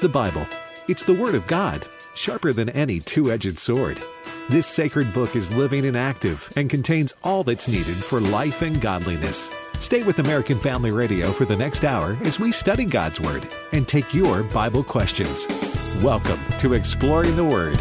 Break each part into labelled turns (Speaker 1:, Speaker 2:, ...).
Speaker 1: The Bible. It's the Word of God, sharper than any two edged sword. This sacred book is living and active and contains all that's needed for life and godliness. Stay with American Family Radio for the next hour as we study God's Word and take your Bible questions. Welcome to Exploring the Word.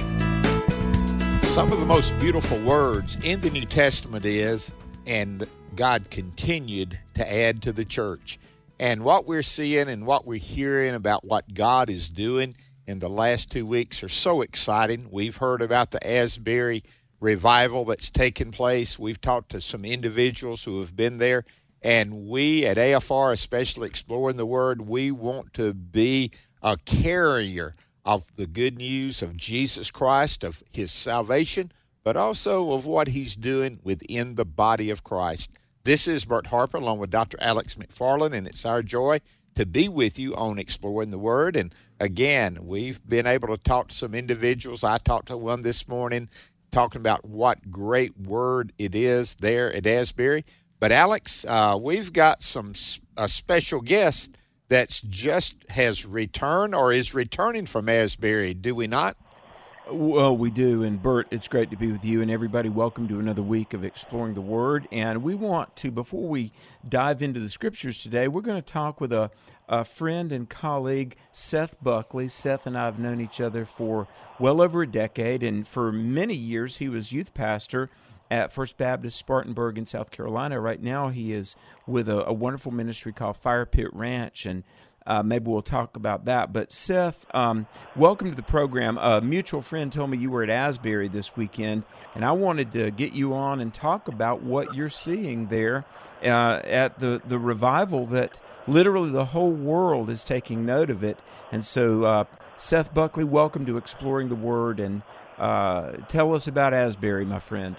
Speaker 2: Some of the most beautiful words in the New Testament is, and God continued to add to the church. And what we're seeing and what we're hearing about what God is doing in the last two weeks are so exciting. We've heard about the Asbury revival that's taken place. We've talked to some individuals who have been there. And we at AFR, especially exploring the Word, we want to be a carrier of the good news of Jesus Christ, of His salvation, but also of what He's doing within the body of Christ. This is Bert Harper along with Dr. Alex McFarland, and it's our joy to be with you on Exploring the Word. And again, we've been able to talk to some individuals. I talked to one this morning talking about what great word it is there at Asbury. But Alex, uh, we've got some a special guest that's just has returned or is returning from Asbury, do we not?
Speaker 3: Well, we do. And Bert, it's great to be with you and everybody. Welcome to another week of Exploring the Word. And we want to, before we dive into the scriptures today, we're going to talk with a, a friend and colleague, Seth Buckley. Seth and I have known each other for well over a decade. And for many years, he was youth pastor at First Baptist Spartanburg in South Carolina. Right now, he is with a, a wonderful ministry called Fire Pit Ranch. And uh, maybe we'll talk about that. But Seth, um, welcome to the program. A mutual friend told me you were at Asbury this weekend, and I wanted to get you on and talk about what you're seeing there uh, at the the revival that literally the whole world is taking note of it. And so, uh, Seth Buckley, welcome to Exploring the Word, and uh, tell us about Asbury, my friend.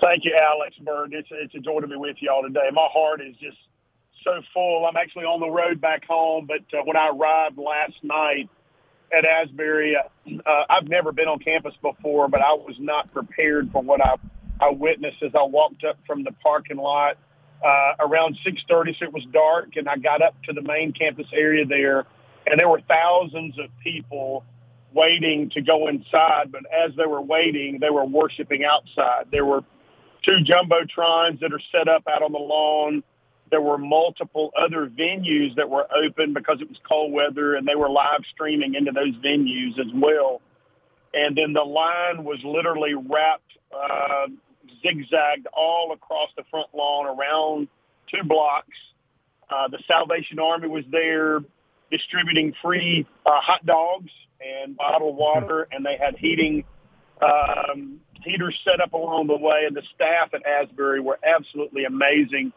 Speaker 4: Thank you, Alex Bert. It's, it's a joy to be with you all today. My heart is just so full. I'm actually on the road back home, but uh, when I arrived last night at Asbury, uh, I've never been on campus before, but I was not prepared for what I, I witnessed as I walked up from the parking lot uh, around 6:30. So it was dark, and I got up to the main campus area there, and there were thousands of people waiting to go inside. But as they were waiting, they were worshiping outside. There were two jumbotrons that are set up out on the lawn there were multiple other venues that were open because it was cold weather and they were live streaming into those venues as well. And then the line was literally wrapped, uh, zigzagged all across the front lawn around two blocks. Uh, the Salvation Army was there distributing free uh, hot dogs and bottled water, and they had heating um, heaters set up along the way. And the staff at Asbury were absolutely amazing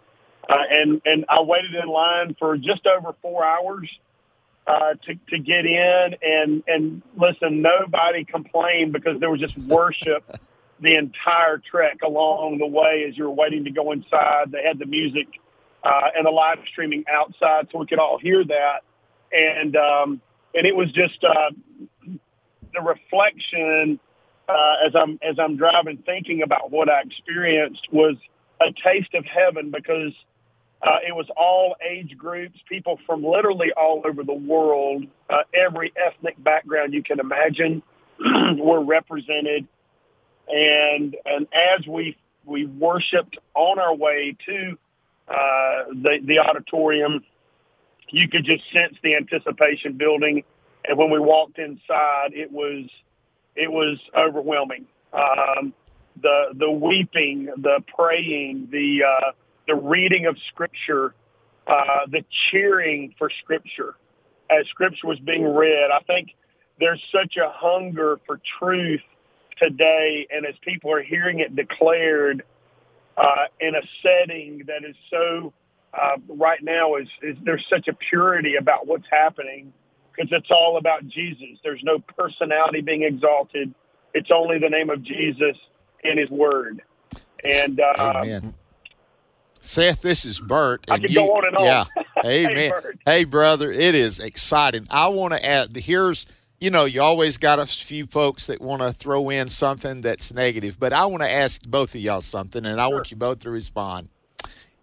Speaker 4: uh, and and I waited in line for just over four hours uh, to to get in. And and listen, nobody complained because there was just worship the entire trek along the way as you were waiting to go inside. They had the music uh, and the live streaming outside, so we could all hear that. And um, and it was just uh, the reflection uh, as I'm as I'm driving, thinking about what I experienced was a taste of heaven because uh, it was all age groups, people from literally all over the world, uh, every ethnic background you can imagine were represented. And and as we we worshipped on our way to uh, the the auditorium, you could just sense the anticipation building. And when we walked inside, it was it was overwhelming. Um, the the weeping, the praying, the uh, the reading of Scripture, uh, the cheering for Scripture as Scripture was being read. I think there's such a hunger for truth today, and as people are hearing it declared uh, in a setting that is so uh, right now is, is there's such a purity about what's happening because it's all about Jesus. There's no personality being exalted. It's only the name of Jesus and His Word. And uh.
Speaker 2: Seth, this is Bert.
Speaker 4: I can you, go on and on.
Speaker 2: Yeah, amen. hey, hey, brother, it is exciting. I want to add. Here's, you know, you always got a few folks that want to throw in something that's negative, but I want to ask both of y'all something, and I want you both to respond.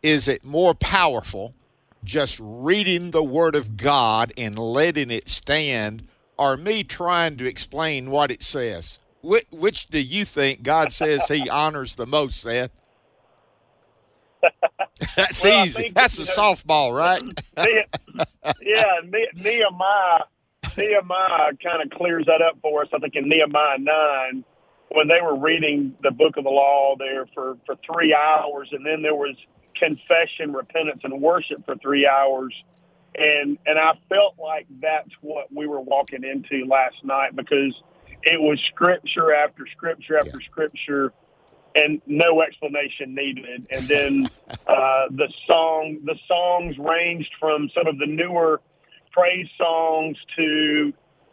Speaker 2: Is it more powerful just reading the Word of God and letting it stand, or me trying to explain what it says? Which, which do you think God says He honors the most, Seth? That's
Speaker 4: Well,
Speaker 2: easy.
Speaker 4: think,
Speaker 2: That's a
Speaker 4: know,
Speaker 2: softball, right?
Speaker 4: Yeah, Nehemiah Nehemiah kind of clears that up for us. I think in Nehemiah nine, when they were reading the book of the law there for for three hours, and then there was confession, repentance, and worship for three hours. And and I felt like that's what we were walking into last night because it was scripture after scripture after scripture and no explanation needed. And then uh, the song, the songs ranged from some of the newer praise songs to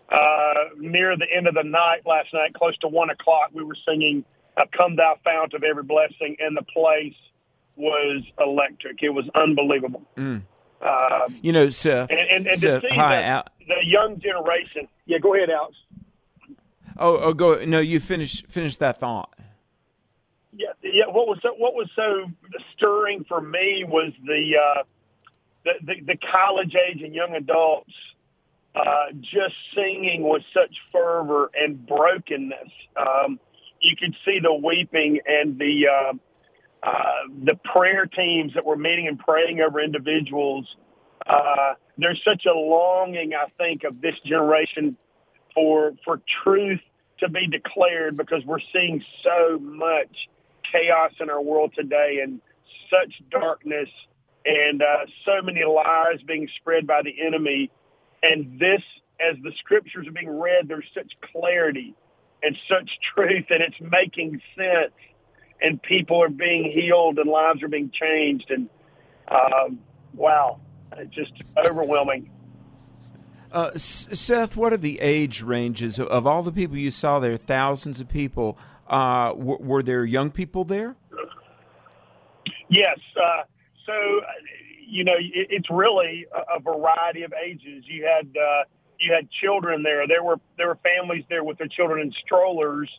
Speaker 4: uh, near the end of the night last night, close to one o'clock, we were singing uh, "Come Thou Fount of Every Blessing," and the place was electric. It was unbelievable. Um,
Speaker 3: You know, Seth.
Speaker 4: and and, and see
Speaker 3: hi.
Speaker 4: the,
Speaker 3: Al-
Speaker 4: the young generation. Yeah, go ahead, Alex.
Speaker 3: oh, oh, go. No, you finish finish that thought.
Speaker 4: Yeah, yeah. What was so, what was so stirring for me was the uh, the, the the college age and young adults uh, just singing with such fervor and brokenness. Um, you could see the weeping and the uh, uh, the prayer teams that were meeting and praying over individuals. Uh, there's such a longing, I think, of this generation for for truth to be declared because we're seeing so much chaos in our world today and such darkness and uh, so many lies being spread by the enemy. And this, as the scriptures are being read, there's such clarity and such truth, and it's making sense. And people are being healed, and lives are being changed. And um, wow, just overwhelming.
Speaker 3: Uh, Seth, what are the age ranges of all the people you saw there? Thousands of people. Uh, w- were there young people there?
Speaker 4: Yes. Uh, so, you know, it, it's really a, a variety of ages. You had uh, you had children there. There were there were families there with their children in strollers,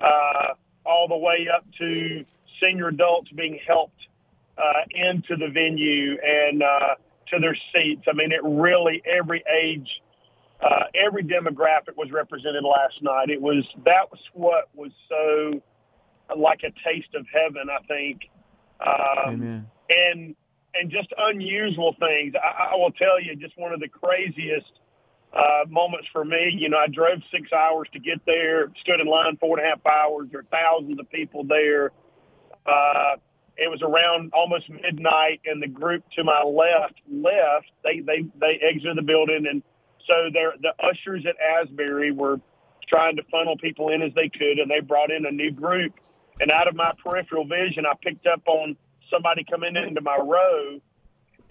Speaker 4: uh, all the way up to senior adults being helped uh, into the venue and uh, to their seats. I mean, it really every age. Uh, every demographic was represented last night. It was that was what was so like a taste of heaven. I think um,
Speaker 3: Amen.
Speaker 4: and and just unusual things. I, I will tell you, just one of the craziest uh, moments for me. You know, I drove six hours to get there, stood in line four and a half hours. There were thousands of people there. Uh, it was around almost midnight, and the group to my left left. They they they exited the building, and so there the ushers at Asbury were trying to funnel people in as they could, and they brought in a new group. And out of my peripheral vision, I picked up on somebody coming into my row,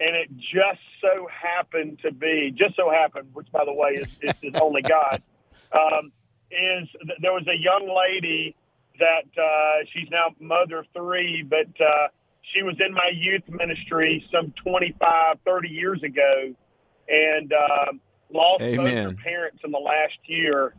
Speaker 4: and it just so happened to be, just so happened, which by the way is, is, is only God, um, is th- there was a young lady that uh, she's now mother of three, but uh, she was in my youth ministry some 25, 30 years ago, and uh, lost both her
Speaker 3: Amen.
Speaker 4: parents in the last year.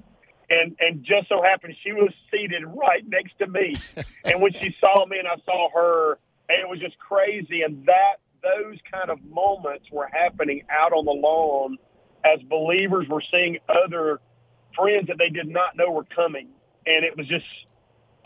Speaker 4: And, and just so happened she was seated right next to me. and when she saw me and I saw her, it was just crazy. And that those kind of moments were happening out on the lawn as believers were seeing other friends that they did not know were coming. And it was just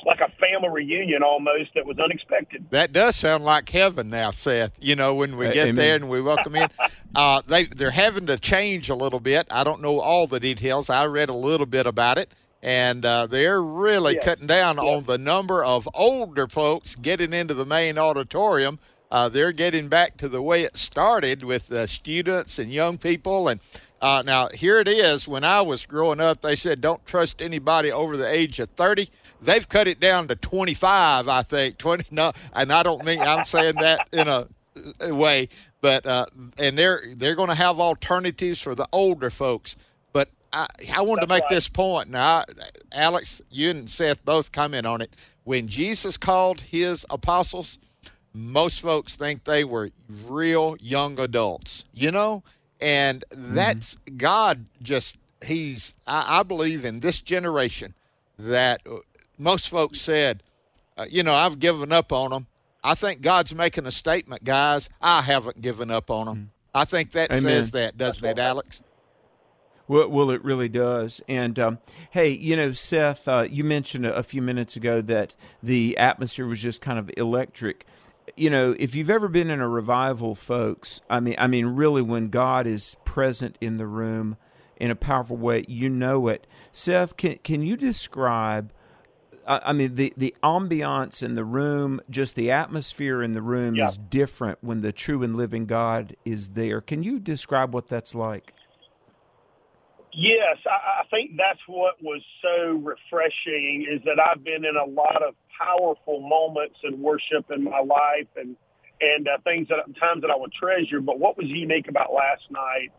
Speaker 4: like a family reunion almost that was unexpected.
Speaker 2: That does sound like heaven now, Seth. You know, when we get
Speaker 3: amen.
Speaker 2: there and we welcome in, uh, they they're having to change a little bit. I don't know all the details. I read a little bit about it, and uh, they're really
Speaker 4: Yeah.
Speaker 2: cutting down
Speaker 4: Yeah.
Speaker 2: on the number of older folks getting into the main auditorium. Uh, they're getting back to the way it started with uh, students and young people. And uh, now here it is. When I was growing up, they said don't trust anybody over the age of 30. They've cut it down to 25, I think. 20. No, and I don't mean I'm saying that in a, a way, but uh, and they're they're going to have alternatives for the older folks. But I, I wanted to make
Speaker 4: right.
Speaker 2: this point. Now, I- Alex, you and Seth both comment on it. When Jesus called his apostles, most folks think they were real young adults, you know? And that's God just, he's, I, I believe in this generation that uh, most folks said, uh, you know, I've given up on them. I think God's making a statement, guys. I haven't given up on them. I think that
Speaker 3: Amen.
Speaker 2: says that, doesn't it, Alex?
Speaker 3: Well, well, it really does. And um, hey, you know, Seth, uh, you mentioned a, a few minutes ago that the atmosphere was just kind of electric. You know, if you've ever been in a revival, folks, I mean, I mean, really, when God is present in the room in a powerful way, you know it. Seth, can can you describe? I I mean, the, the ambiance in the room, just the atmosphere in the room
Speaker 4: Yeah.
Speaker 3: is different when the true and living God is there. Can you describe what that's like?
Speaker 4: Yes, I, I think that's what was so refreshing is that I've been in a lot of powerful moments in worship in my life and and uh, things that times that I would treasure. But what was unique about last night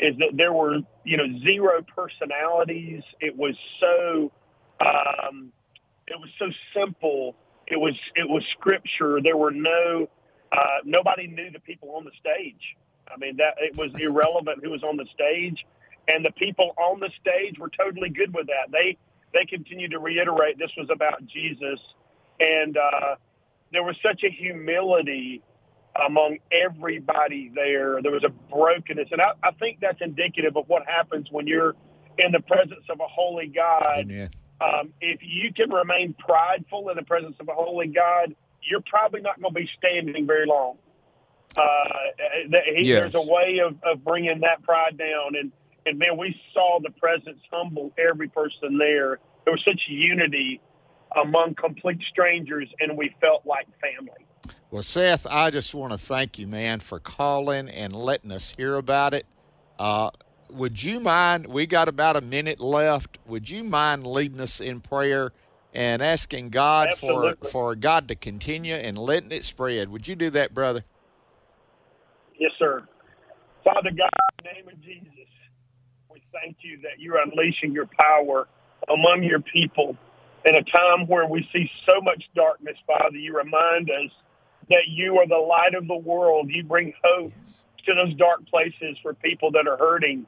Speaker 4: is that there were you know zero personalities. It was so um, it was so simple. It was it was scripture. There were no uh, nobody knew the people on the stage. I mean that it was irrelevant who was on the stage and the people on the stage were totally good with that. They they continued to reiterate this was about Jesus, and uh, there was such a humility among everybody there. There was a brokenness, and I, I think that's indicative of what happens when you're in the presence of a holy God. Um, if you can remain prideful in the presence of a holy God, you're probably not going to be standing very long. Uh, he,
Speaker 3: Yes.
Speaker 4: There's a way of, of bringing that pride down, and and man, we saw the presence humble every person there. There was such unity among complete strangers, and we felt like family.
Speaker 2: Well, Seth, I just want to thank you, man, for calling and letting us hear about it. Uh, would you mind? We got about a minute left. Would you mind leading us in prayer and asking God
Speaker 4: Absolutely.
Speaker 2: for for God to continue and letting it spread? Would you do that, brother?
Speaker 4: Yes, sir. Father God, in the name of Jesus, thank you that you're unleashing your power among your people in a time where we see so much darkness, Father. You remind us that you are the light of the world. You bring hope to those dark places for people that are hurting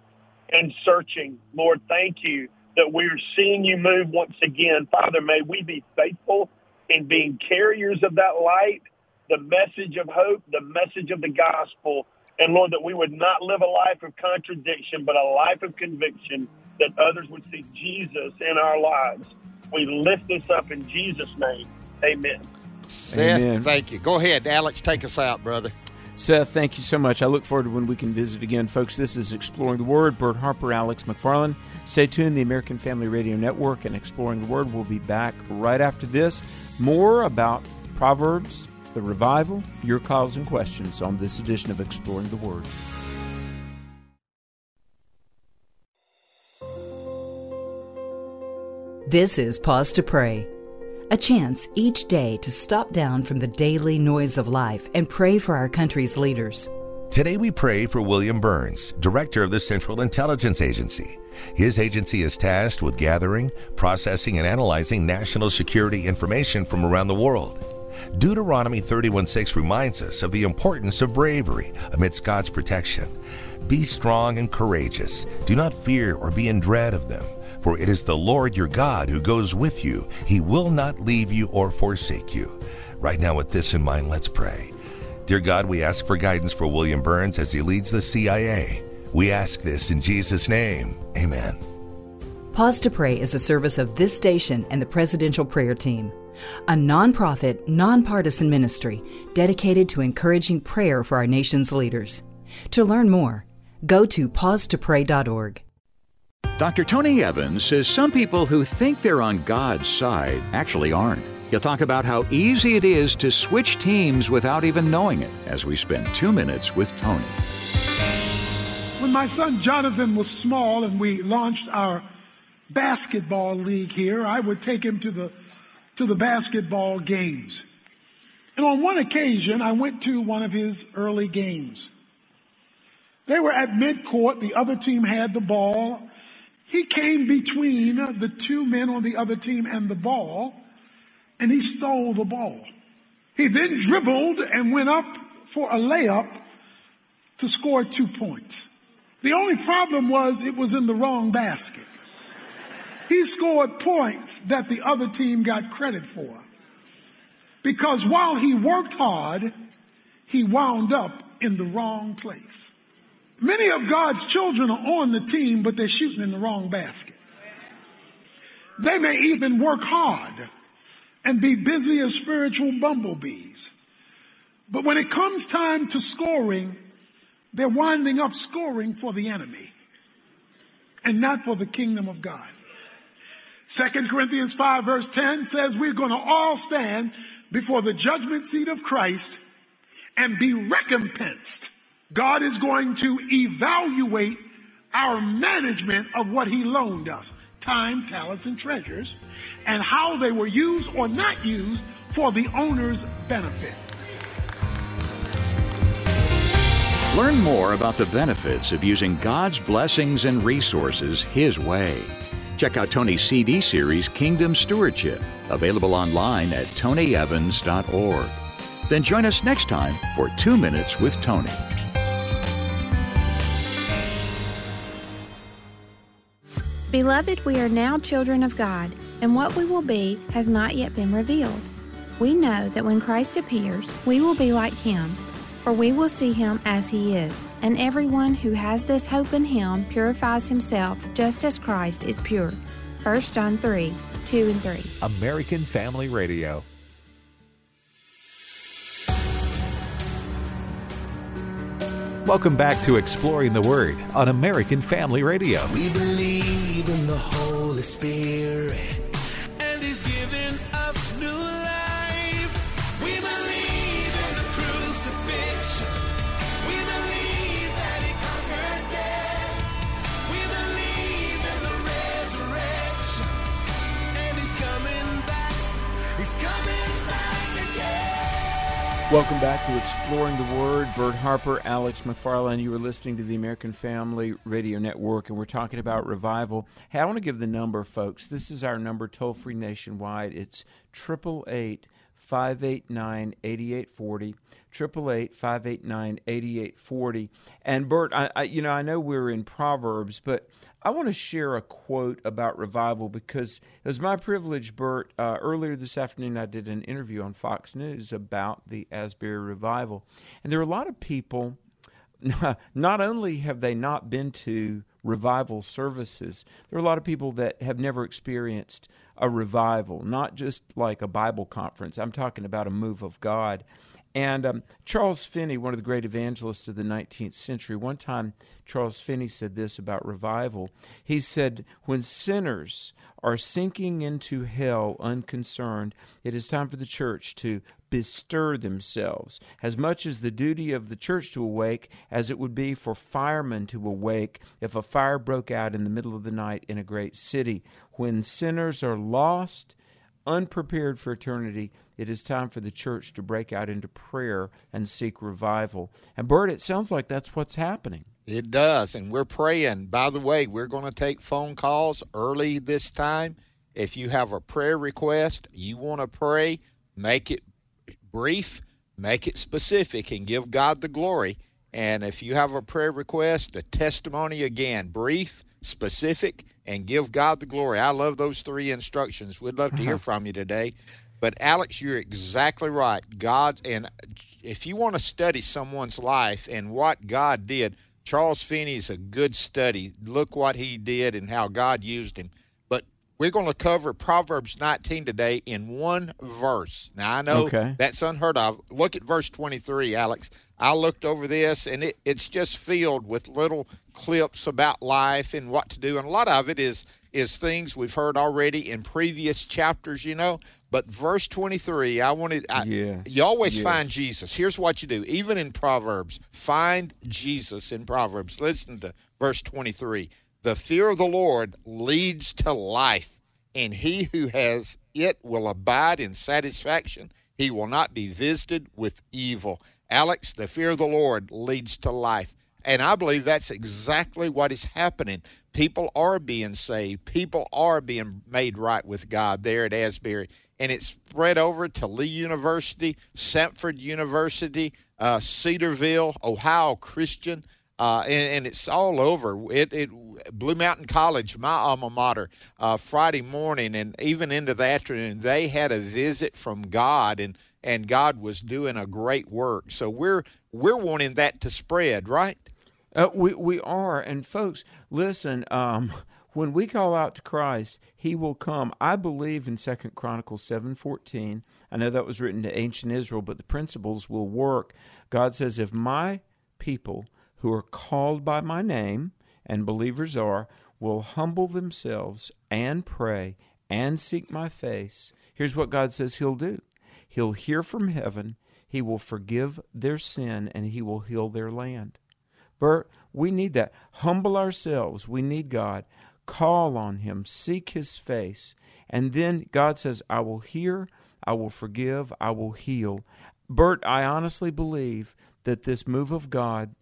Speaker 4: and searching. Lord, thank you that we're seeing you move once again. Father, may we be faithful in being carriers of that light, the message of hope, the message of the gospel. And Lord, that we would not live a life of contradiction, but a life of conviction that others would see Jesus in our lives. We lift this up in Jesus' name. Amen.
Speaker 2: Seth,
Speaker 3: Amen.
Speaker 2: thank you. Go ahead, Alex. Take us out, brother.
Speaker 3: Seth, thank you so much. I look forward to when we can visit again. Folks, this is Exploring the Word. Bert Harper, Alex McFarland. Stay tuned. The American Family Radio Network and Exploring the Word will be back right after this. More about Proverbs, the revival, your calls and questions on this edition of Exploring the Word.
Speaker 5: This is Pause to Pray, a chance each day to stop down from the daily noise of life and pray for our country's leaders.
Speaker 6: Today we pray for William Burns, Director of the Central Intelligence Agency. His agency is tasked with gathering, processing, and analyzing national security information from around the world. Deuteronomy 31:6 reminds us of the importance of bravery amidst God's protection. Be strong and courageous. Do not fear or be in dread of them, for it is the Lord your God who goes with you. He will not leave you or forsake you. Right now, with this in mind, let's pray. Dear God, we ask for guidance for William Burns as he leads the CIA. We ask this in Jesus' name. Amen.
Speaker 5: Pause to Pray is a service of this station and the Presidential Prayer Team, a nonprofit, nonpartisan ministry dedicated to encouraging prayer for our nation's leaders. To learn more, go to pausetopray.org.
Speaker 7: Dr. Tony Evans says some people who think they're on God's side actually aren't. He'll talk about how easy it is to switch teams without even knowing it as we spend two minutes with Tony.
Speaker 8: When my son Jonathan was small and we launched our basketball league here, I would take him to the to the basketball games. And on one occasion, I went to one of his early games. They were at midcourt. The other team had the ball. He came between the two men on the other team and the ball, and he stole the ball. He then dribbled and went up for a layup to score two points. The only problem was it was in the wrong basket. He scored points that the other team got credit for. because while he worked hard, he wound up in the wrong place. Many of God's children are on the team, but they're shooting in the wrong basket. They may even work hard and be busy as spiritual bumblebees. But when it comes time to scoring, they're winding up scoring for the enemy and not for the kingdom of God. Second Corinthians 5 verse 10 says we're going to all stand before the judgment seat of Christ and be recompensed. God is going to evaluate our management of what he loaned us time, talents, and treasures, and how they were used or not used for the owner's benefit.
Speaker 7: Learn more about the benefits of using God's blessings and resources His way. Check out Tony's CD series, Kingdom Stewardship, available online at tonyevans.org. Then join us next time for Two Minutes with Tony.
Speaker 9: Beloved, we are now children of God, and what we will be has not yet been revealed. We know that when Christ appears, we will be like him, for we will see him as he is. And everyone who has this hope in him purifies himself just as Christ is pure. 1 John 3 2 and 3.
Speaker 1: American Family Radio. Welcome back to Exploring the Word on American Family Radio.
Speaker 10: We believe in the Holy Spirit.
Speaker 3: Welcome back to Exploring the Word. Bert Harper, Alex McFarland. You are listening to the American Family Radio Network, and we're talking about revival. Hey, I want to give the number, folks. This is our number toll free nationwide. It's 888 589 8840. 888 589 8840. And Bert, I, I, you know, I know we're in Proverbs, but I want to share a quote about revival because it was my privilege, Bert. Uh, earlier this afternoon, I did an interview on Fox News about the Asbury revival. And there are a lot of people, not only have they not been to revival services, there are a lot of people that have never experienced a revival, not just like a Bible conference. I'm talking about a move of God. And um, Charles Finney, one of the great evangelists of the 19th century, one time Charles Finney said this about revival. He said, When sinners are sinking into hell unconcerned, it is time for the church to bestir themselves, as much as the duty of the church to awake as it would be for firemen to awake if a fire broke out in the middle of the night in a great city. When sinners are lost, unprepared for eternity, it is time for the church to break out into prayer and seek revival. And Bert, it sounds like that's what's happening.
Speaker 2: It does, and we're praying. By the way, we're going to take phone calls early this time. If you have a prayer request, you want to pray, make it brief, make it specific, and give God the glory. And if you have a prayer request, a testimony again, brief, specific, and give God the glory. I love those three instructions. We'd love to hear uh-huh. from you today. But Alex, you're exactly right. God, and if you want to study someone's life and what God did, Charles Finney's a good study. Look what he did and how God used him. But we're going to cover Proverbs 19 today in one verse. Now I know
Speaker 3: Okay.
Speaker 2: that's unheard of. Look at verse 23, Alex. I looked over this and it, it's just filled with little clips about life and what to do, and a lot of it is is things we've heard already in previous chapters, you know. But verse 23, I wanted, I,
Speaker 3: Yes.
Speaker 2: you always
Speaker 3: Yes.
Speaker 2: find Jesus. Here's what you do, even in Proverbs, find Jesus in Proverbs. Listen to verse 23. The fear of the Lord leads to life, and he who has it will abide in satisfaction. He will not be visited with evil. Alex, the fear of the Lord leads to life. And I believe that's exactly what is happening. People are being saved. People are being made right with God there at Asbury. And it's spread over to Lee University, Samford University, uh, Cedarville, Ohio Christian. uh, and, and, it's all over. It, it Blue Mountain College, my alma mater, uh, Friday morning and even into the afternoon, they had a visit from God, and and God was doing a great work. So we're we're wanting that to spread, right?
Speaker 3: Uh, we we are, and folks, listen. Um, when we call out to Christ, He will come. I believe in Second Chronicles seven fourteen. I know that was written to ancient Israel, but the principles will work. God says, "If my people who are called by my name, and believers are, will humble themselves and pray and seek my face, here's what God says He'll do He'll hear from heaven, He will forgive their sin, and He will heal their land. Bert, we need that. Humble ourselves. We need God. Call on Him. Seek His face. And then God says, I will hear, I will forgive, I will heal. Bert, I honestly believe that this move of God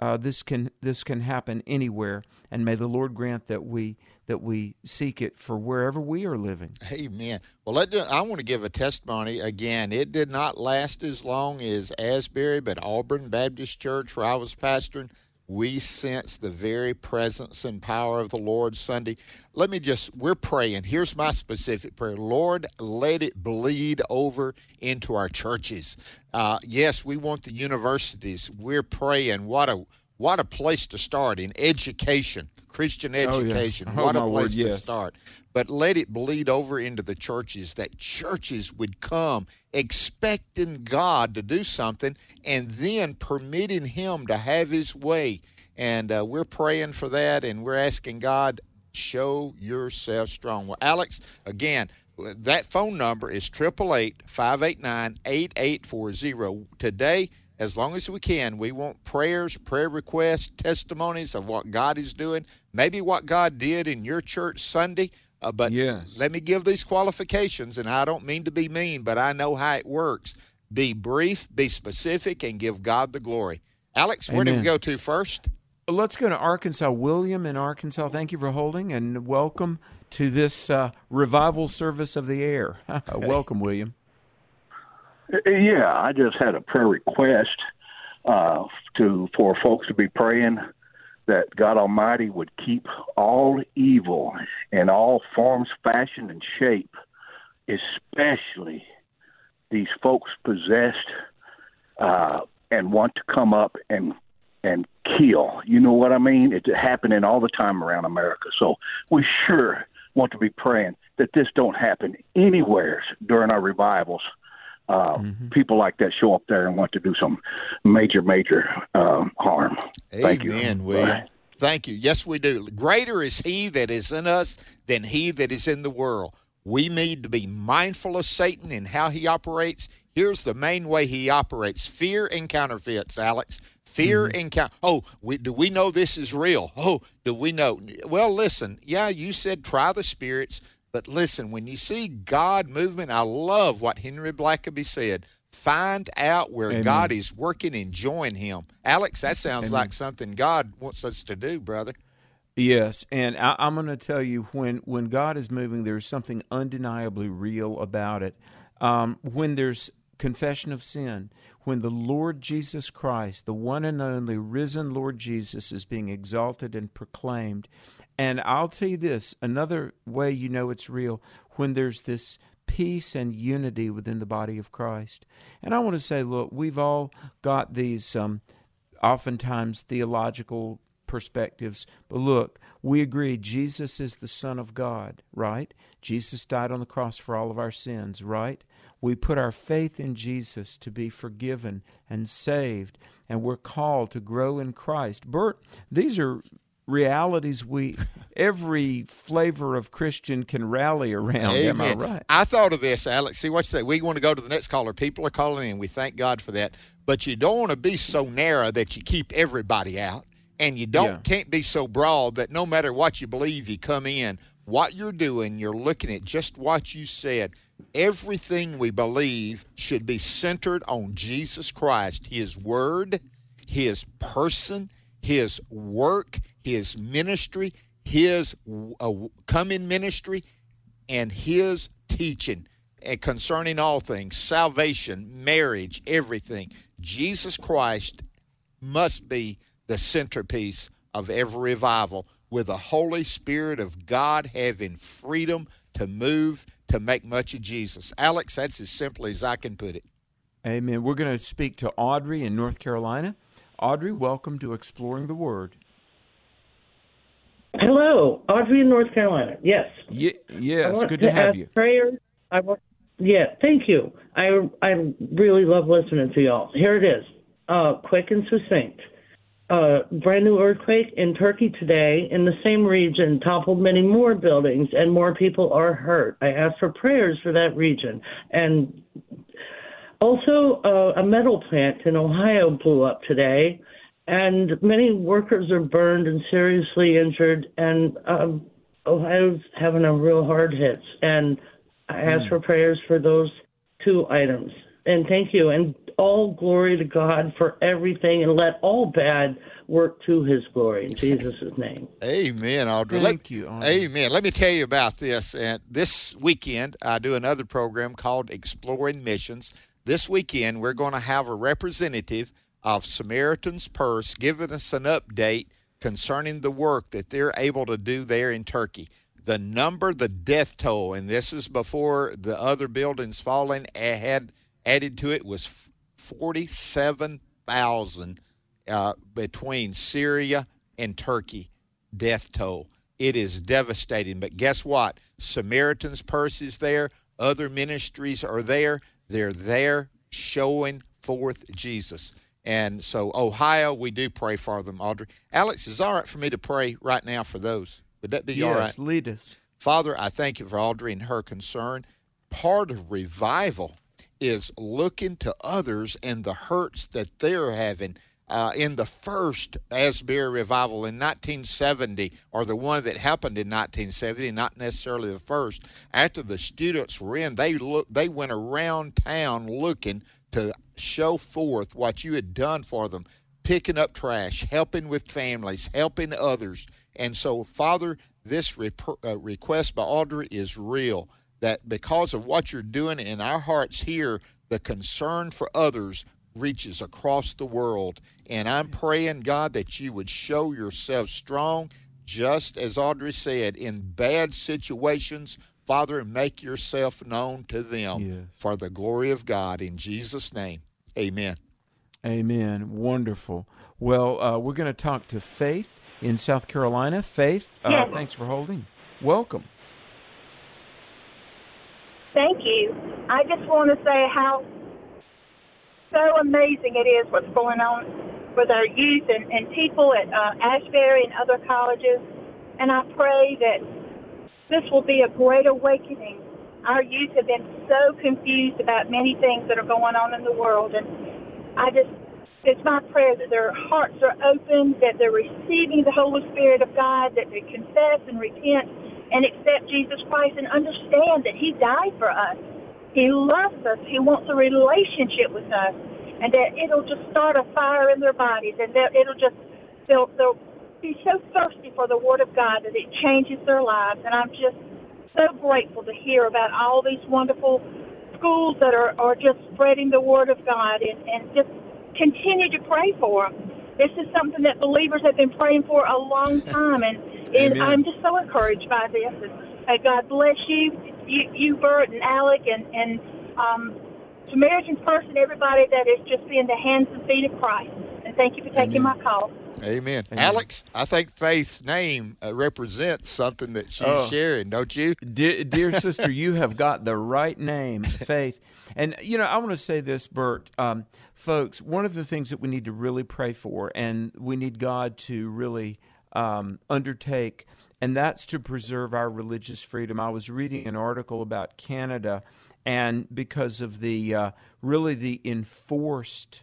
Speaker 3: uh, this can this can happen anywhere, and may the Lord grant that we that we seek it for wherever we are living.
Speaker 2: Amen. Well, let, I want to give a testimony again. It did not last as long as Asbury, but Auburn Baptist Church, where I was pastoring, we sense the very presence and power of the Lord Sunday. Let me just, we're praying. Here's my specific prayer Lord, let it bleed over into our churches. Uh, yes, we want the universities. We're praying. What a what a place to start in education, Christian education.
Speaker 3: Oh, yeah.
Speaker 2: What a
Speaker 3: place
Speaker 2: word,
Speaker 3: yes.
Speaker 2: to start. But let it bleed over into the churches, that churches would come expecting God to do something and then permitting Him to have His way. And uh, we're praying for that and we're asking God, show yourself strong. Well, Alex, again, that phone number is 888 589 8840. Today, as long as we can. We want prayers, prayer requests, testimonies of what God is doing, maybe what God did in your church Sunday. Uh, but
Speaker 3: yes.
Speaker 2: let me give these qualifications, and I don't mean to be mean, but I know how it works. Be brief, be specific, and give God the glory. Alex, where
Speaker 3: Amen.
Speaker 2: do we go to first?
Speaker 3: Let's go to Arkansas. William in Arkansas, thank you for holding and welcome to this uh, revival service of the air. welcome, William.
Speaker 11: Yeah, I just had a prayer request uh, to for folks to be praying that God Almighty would keep all evil in all forms, fashion, and shape, especially these folks possessed uh, and want to come up and and kill. You know what I mean? It's happening all the time around America. So we sure want to be praying that this don't happen anywhere during our revivals uh, mm-hmm. people like that show up there and want to do some major, major um, harm.
Speaker 2: Amen,
Speaker 11: Thank you.
Speaker 2: William.
Speaker 11: Bye.
Speaker 2: Thank you. Yes, we do. Greater is He that is in us than He that is in the world. We need to be mindful of Satan and how he operates. Here's the main way he operates fear and counterfeits, Alex. Fear mm-hmm. and count. Oh, we, do we know this is real? Oh, do we know? Well, listen. Yeah, you said try the spirits. But listen, when you see God movement, I love what Henry Blackaby said. Find out where
Speaker 3: Amen.
Speaker 2: God is working and join Him. Alex, that sounds
Speaker 3: Amen.
Speaker 2: like something God wants us to do, brother.
Speaker 3: Yes, and I, am going to tell you when when God is moving, there's something undeniably real about it. Um, when there's confession of sin, when the Lord Jesus Christ, the one and only risen Lord Jesus, is being exalted and proclaimed, and I'll tell you this another way you know it's real when there's this peace and unity within the body of Christ. And I want to say, look, we've all got these um, oftentimes theological perspectives, but look, we agree Jesus is the Son of God, right? Jesus died on the cross for all of our sins, right? We put our faith in Jesus to be forgiven and saved, and we're called to grow in Christ. Bert, these are realities we every flavor of Christian can rally around.
Speaker 2: Amen.
Speaker 3: Am I right?
Speaker 2: I thought of this, Alex. See what you say. We want to go to the next caller. People are calling in. We thank God for that. But you don't want to be so narrow that you keep everybody out. And you don't
Speaker 3: Yeah.
Speaker 2: can't be so broad that no matter what you believe, you come in. What you're doing, you're looking at just what you said. Everything we believe should be centered on Jesus Christ, His Word, His person, His work, His ministry, His uh, coming ministry, and His teaching and concerning all things salvation, marriage, everything. Jesus Christ must be the centerpiece of every revival, with the Holy Spirit of God having freedom to move to make much of Jesus. Alex, that's as simply as I can put it.
Speaker 3: Amen. We're going to speak to Audrey in North Carolina. Audrey, welcome to Exploring the Word.
Speaker 12: Hello, Audrey in North Carolina. Yes.
Speaker 3: Ye- yes, good to, have you.
Speaker 12: Prayers. I want. Yeah, thank you. I I really love listening to y'all. Here it is. Uh, quick and succinct. Uh, brand new earthquake in Turkey today in the same region toppled many more buildings and more people are hurt. I ask for prayers for that region. And also, uh, a metal plant in Ohio blew up today, and many workers are burned and seriously injured. And um, Ohio's having a real hard hit. And I ask for prayers for those two items. And thank you. And all glory to God for everything, and let all bad work to His glory in Jesus' name.
Speaker 2: Amen, Audrey.
Speaker 3: Thank
Speaker 2: Let-
Speaker 3: you, Audrey.
Speaker 2: Amen. Let me tell you about this. And this weekend, I do another program called Exploring Missions. This weekend, we're going to have a representative of Samaritan's Purse giving us an update concerning the work that they're able to do there in Turkey. The number, the death toll, and this is before the other buildings falling had added to it was 47,000 uh, between Syria and Turkey death toll. It is devastating. But guess what? Samaritan's Purse is there. Other ministries are there. They're there showing forth Jesus. And so, Ohio, we do pray for them, Audrey. Alex, is all right for me to pray right now for those? Would that be all right?
Speaker 3: Yes, lead us.
Speaker 2: Father, I thank you for Audrey and her concern. Part of revival is looking to others and the hurts that they're having. Uh, in the first Asbury revival in 1970, or the one that happened in 1970, not necessarily the first. After the students were in, they look, they went around town looking to show forth what you had done for them, picking up trash, helping with families, helping others. And so, Father, this rep- uh, request by Audrey is real. That because of what you're doing in our hearts here, the concern for others reaches across the world. And I'm praying, God, that you would show yourself strong, just as Audrey said, in bad situations. Father, and make yourself known to them
Speaker 3: Yes.
Speaker 2: for the glory of God. In Jesus' name, amen.
Speaker 3: Amen. Wonderful. Well, uh, we're going to talk to Faith in South Carolina. Faith, uh,
Speaker 13: Yes.
Speaker 3: thanks for holding. Welcome.
Speaker 13: Thank you. I just want to say how so amazing it is what's going on with our youth and, and people at uh, Ashbury and other colleges. And I pray that this will be a great awakening. Our youth have been so confused about many things that are going on in the world. And I just, it's my prayer that their hearts are open, that they're receiving the Holy Spirit of God, that they confess and repent and accept Jesus Christ and understand that He died for us. He loves us. He wants a relationship with us, and that it'll just start a fire in their bodies, and that it'll just they'll they'll be so thirsty for the Word of God that it changes their lives. And I'm just so grateful to hear about all these wonderful schools that are are just spreading the Word of God, and and just continue to pray for them. This is something that believers have been praying for a long time, and, and
Speaker 3: Amen.
Speaker 13: I'm just so encouraged by this. And, uh, God bless you, you, you, Bert and Alec, and and um, Samaritan's Purse, everybody that is just being the hands and feet of Christ. And thank you for taking my call.
Speaker 2: Amen. Alex, I think Faith's name uh, represents something that she's
Speaker 3: Oh.
Speaker 2: sharing, don't you?
Speaker 3: Dear, dear sister, you have got the right name, Faith. And, you know, I want to say this, Bert. Um, folks, one of the things that we need to really pray for, and we need God to really um, undertake, and that's to preserve our religious freedom. I was reading an article about Canada, and because of the uh, really the enforced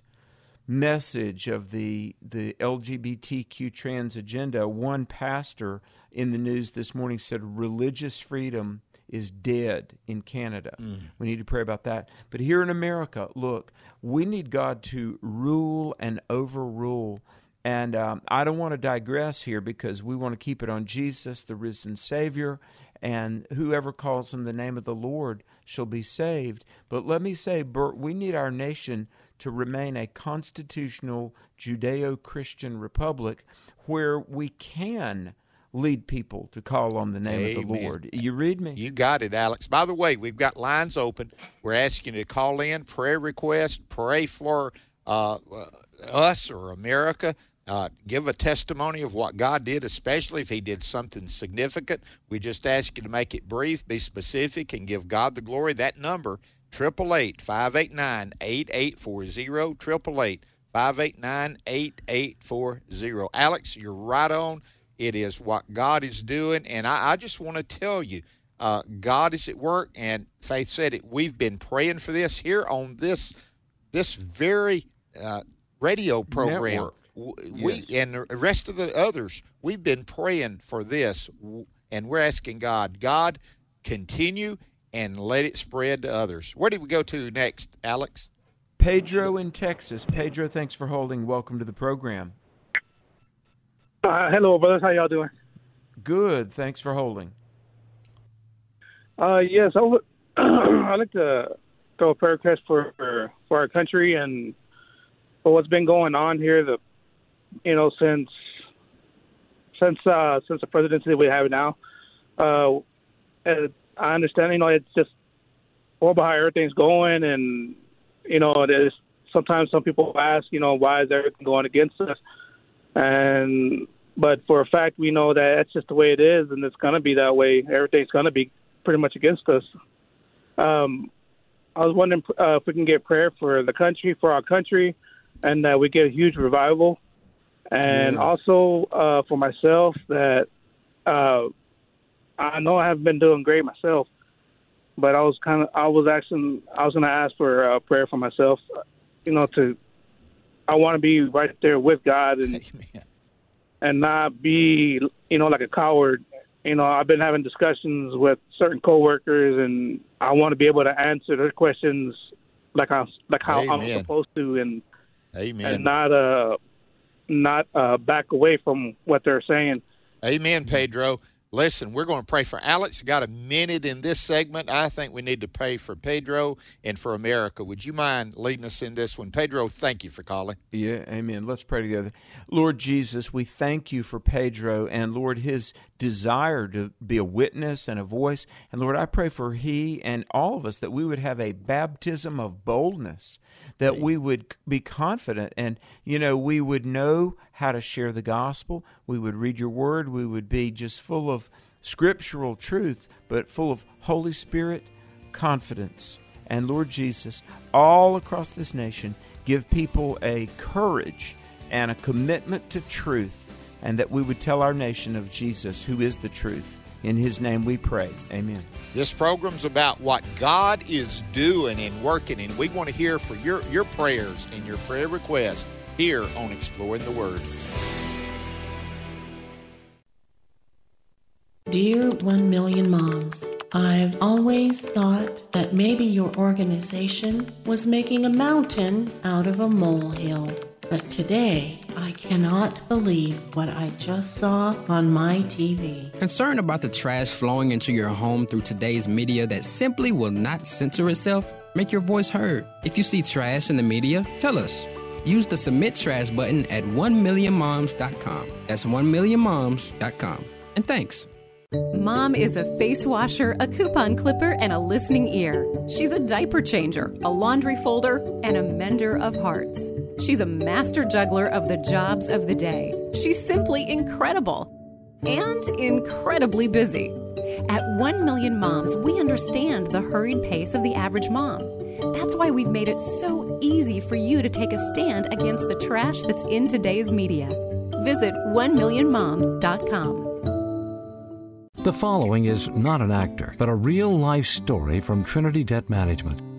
Speaker 3: message of the the LGBTQ trans agenda, one pastor in the news this morning said religious freedom is dead in Canada. We need to pray about that. But here in America, look, we need God to rule and overrule And um, I don't want to digress here because we want to keep it on Jesus, the risen Savior, and whoever calls on the name of the Lord shall be saved. But let me say, Bert, we need our nation to remain a constitutional Judeo Christian republic where we can lead people to call on the name
Speaker 2: Amen.
Speaker 3: of the Lord. You read me?
Speaker 2: You got it, Alex. By the way, we've got lines open. We're asking you to call in, prayer request, pray for uh, uh, us or America. Uh, give a testimony of what God did, especially if He did something significant. We just ask you to make it brief, be specific, and give God the glory. That number, 888 589 8840, 888 589 8840. Alex, you're right on. It is what God is doing. And I, I just want to tell you, uh, God is at work. And Faith said it. We've been praying for this here on this this very uh, radio program.
Speaker 3: Network.
Speaker 2: We
Speaker 3: Yes.
Speaker 2: and the rest of the others, we've been praying for this, and we're asking God, God, continue and let it spread to others. Where do we go to next, Alex?
Speaker 3: Pedro in Texas. Pedro, thanks for holding. Welcome to the program.
Speaker 14: Uh, hello, brothers. How y'all doing?
Speaker 3: Good. Thanks for holding.
Speaker 14: Uh, yes, I would. I'd like to throw a prayer request for, for for our country and for what's been going on here. The you know since since uh, since the presidency we have now. Uh, and I understand, you know, it's just horrible how everything's going, and you know, there's sometimes some people ask, you know, why is everything going against us? And but for a fact, we know that that's just the way it is, and it's gonna be that way. Everything's gonna be pretty much against us. Um, I was wondering uh, if we can get prayer for the country, for our country, and that we get a huge revival. And
Speaker 15: Yes.
Speaker 14: also uh, for myself, that uh, I know I haven't been doing great myself, but I was kind of I was asking I was going to ask for uh, prayer for myself. You know, to I want to be right there with God and Amen. and not be you know like a coward. You know, I've been having discussions with certain coworkers, and I want to be able to answer their questions like I like how I'm supposed to, and
Speaker 2: Amen.
Speaker 14: and not uh not uh back away from what they're saying.
Speaker 2: Amen, Pedro. Listen, we're going to pray for Alex. Got a minute in this segment. I think we need to pray for Pedro and for America. Would you mind leading us in this one? Pedro, thank you for calling.
Speaker 3: Yeah, amen. Let's pray together. Lord Jesus, we thank you for Pedro and Lord, his desire to be a witness and a voice. And Lord, I pray for he and all of us that we would have a baptism of boldness, that we would be confident and, you know, we would know how to share the gospel. We would read your word. We would be just full of scriptural truth, but full of Holy Spirit confidence. And Lord Jesus, all across this nation, give people a courage and a commitment to truth, and that we would tell our nation of Jesus, who is the truth. In his name we pray. Amen.
Speaker 2: This program's about what God is doing and working, and we want to hear for your, your prayers and your prayer requests here on Exploring the Word.
Speaker 15: Dear 1 Million Moms, I've always thought that maybe your organization was making a mountain out of a molehill. But today, I cannot believe what I just saw on my TV.
Speaker 16: Concerned about the trash flowing into your home through today's media that simply will not censor itself? Make your voice heard. If you see trash in the media, tell us. Use the submit trash button at 1millionmoms.com. That's 1millionmoms.com. And thanks.
Speaker 17: Mom is a face washer, a coupon clipper, and a listening ear. She's a diaper changer, a laundry folder, and a mender of hearts. She's a master juggler of the jobs of the day. She's simply incredible and incredibly busy. At 1 Million Moms, we understand the hurried pace of the average mom. That's why we've made it so easy for you to take a stand against the trash that's in today's media. Visit 1millionmoms.com.
Speaker 18: The following is not an actor, but a real life story from Trinity Debt Management.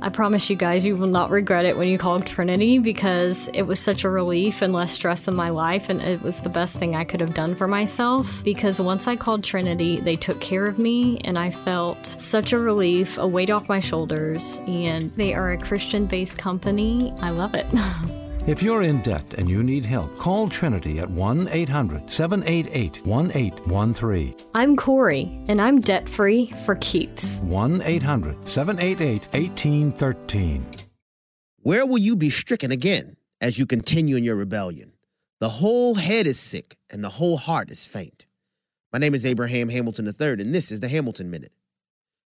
Speaker 18: I promise you guys, you will not regret it when you call Trinity because it was such a relief and less stress in my life, and it was the best thing I could have done for myself. Because once I called Trinity, they took care of me, and I felt such a relief, a weight off my shoulders, and they are a Christian based company. I love it.
Speaker 19: If you're in debt and you need help, call Trinity at 1 800 788 1813.
Speaker 18: I'm Corey, and I'm debt free for keeps.
Speaker 19: 1 800 788 1813.
Speaker 20: Where will you be stricken again as you continue in your rebellion? The whole head is sick, and the whole heart is faint. My name is Abraham Hamilton III, and this is the Hamilton Minute.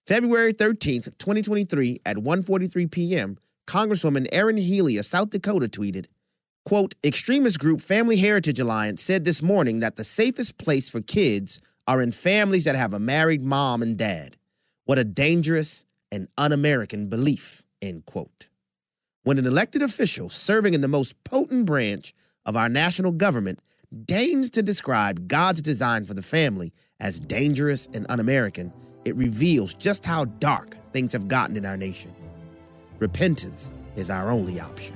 Speaker 20: February 13th, 2023, at 1.43 p.m., Congresswoman Erin Healy of South Dakota tweeted, quote, extremist group Family Heritage Alliance said this morning that the safest place for kids are in families that have a married mom and dad. What a dangerous and un-American belief, end quote. When an elected official serving in the most potent branch of our national government deigns to describe God's design for the family as dangerous and un-American, it reveals just how dark things have gotten in our nation. Repentance is our only option.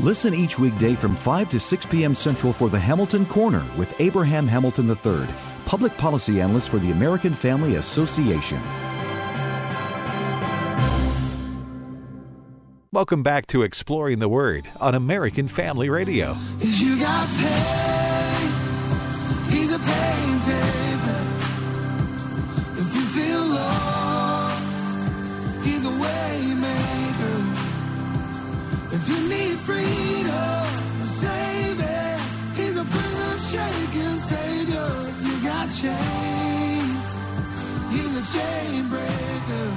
Speaker 7: Listen each weekday from 5 to 6 p.m. Central for the Hamilton Corner with Abraham Hamilton III, public policy analyst for the American Family Association.
Speaker 1: Welcome back to Exploring the Word on American Family Radio.
Speaker 10: If you got pain, he's a pain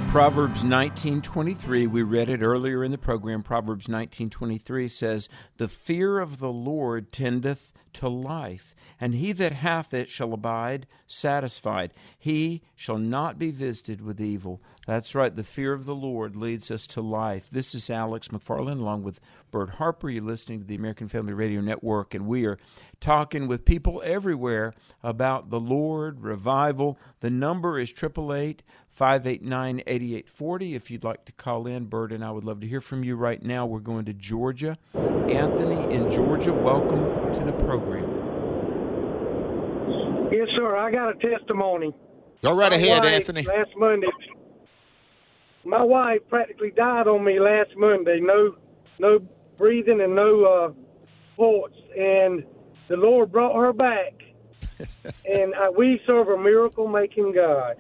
Speaker 3: Proverbs 19:23 we read it earlier in the program. Proverbs 19:23 says the fear of the Lord tendeth to life and he that hath it shall abide satisfied he shall not be visited with evil that's right the fear of the Lord leads us to life this is Alex McFarland along with Bert Harper you're listening to the American Family Radio Network and we are talking with people everywhere about the Lord revival the number is 888 589 8840. If you'd like to call in, Bert and I would love to hear from you right now. We're going to Georgia. Anthony in Georgia, welcome to the program.
Speaker 21: Yes, sir. I got a testimony.
Speaker 2: Go right
Speaker 21: My
Speaker 2: ahead, Anthony.
Speaker 21: Last Monday, my wife practically died on me last Monday. No, no breathing and no uh, pulse, and the Lord brought her back. and I, we serve a miracle-making God.